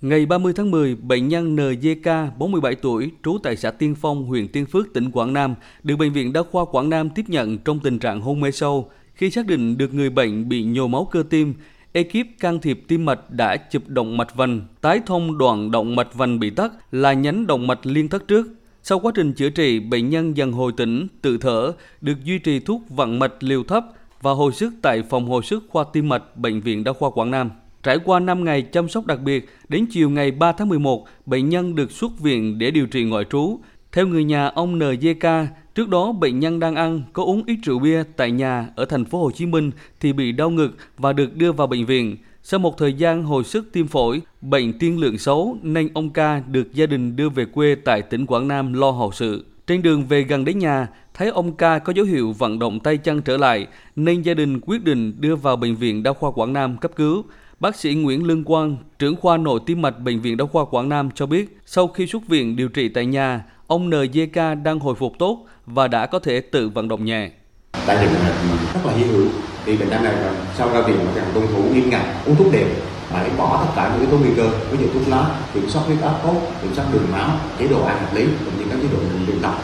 Ngày 30 tháng 10, bệnh nhân NJK, 47 tuổi, trú tại xã Tiên Phong, huyện Tiên Phước, tỉnh Quảng Nam, được Bệnh viện Đa khoa Quảng Nam tiếp nhận trong tình trạng hôn mê sâu. Khi xác định được người bệnh bị nhồi máu cơ tim, ekip can thiệp tim mạch đã chụp động mạch vành, tái thông đoạn động mạch vành bị tắc là nhánh động mạch liên thất trước. Sau quá trình chữa trị, bệnh nhân dần hồi tỉnh, tự thở, được duy trì thuốc vận mạch liều thấp và hồi sức tại phòng hồi sức khoa tim mạch Bệnh viện Đa khoa Quảng Nam. Trải qua 5 ngày chăm sóc đặc biệt, đến chiều ngày 3 tháng 11, bệnh nhân được xuất viện để điều trị ngoại trú. Theo người nhà ông NJK, trước đó bệnh nhân đang ăn có uống ít rượu bia tại nhà ở thành phố Hồ Chí Minh thì bị đau ngực và được đưa vào bệnh viện. Sau một thời gian hồi sức tim phổi, bệnh tiên lượng xấu nên ông ca được gia đình đưa về quê tại tỉnh Quảng Nam lo hậu sự. Trên đường về gần đến nhà, thấy ông ca có dấu hiệu vận động tay chân trở lại nên gia đình quyết định đưa vào bệnh viện đa khoa Quảng Nam cấp cứu. Bác sĩ Nguyễn Lương Quang, trưởng khoa nội tim mạch Bệnh viện Đa khoa Quảng Nam cho biết, sau khi xuất viện điều trị tại nhà, ông NJK đang hồi phục tốt và đã có thể tự vận động nhẹ. Tại vì mình rất là hy hữu, thì bệnh nhân này sau ra viện cần tuân thủ nghiêm ngặt, uống thuốc đều, phải bỏ tất cả những yếu tố nguy cơ, ví dụ thuốc lá, kiểm soát huyết áp tốt, kiểm soát đường máu, chế độ ăn hợp lý, cũng như các chế độ luyện tập.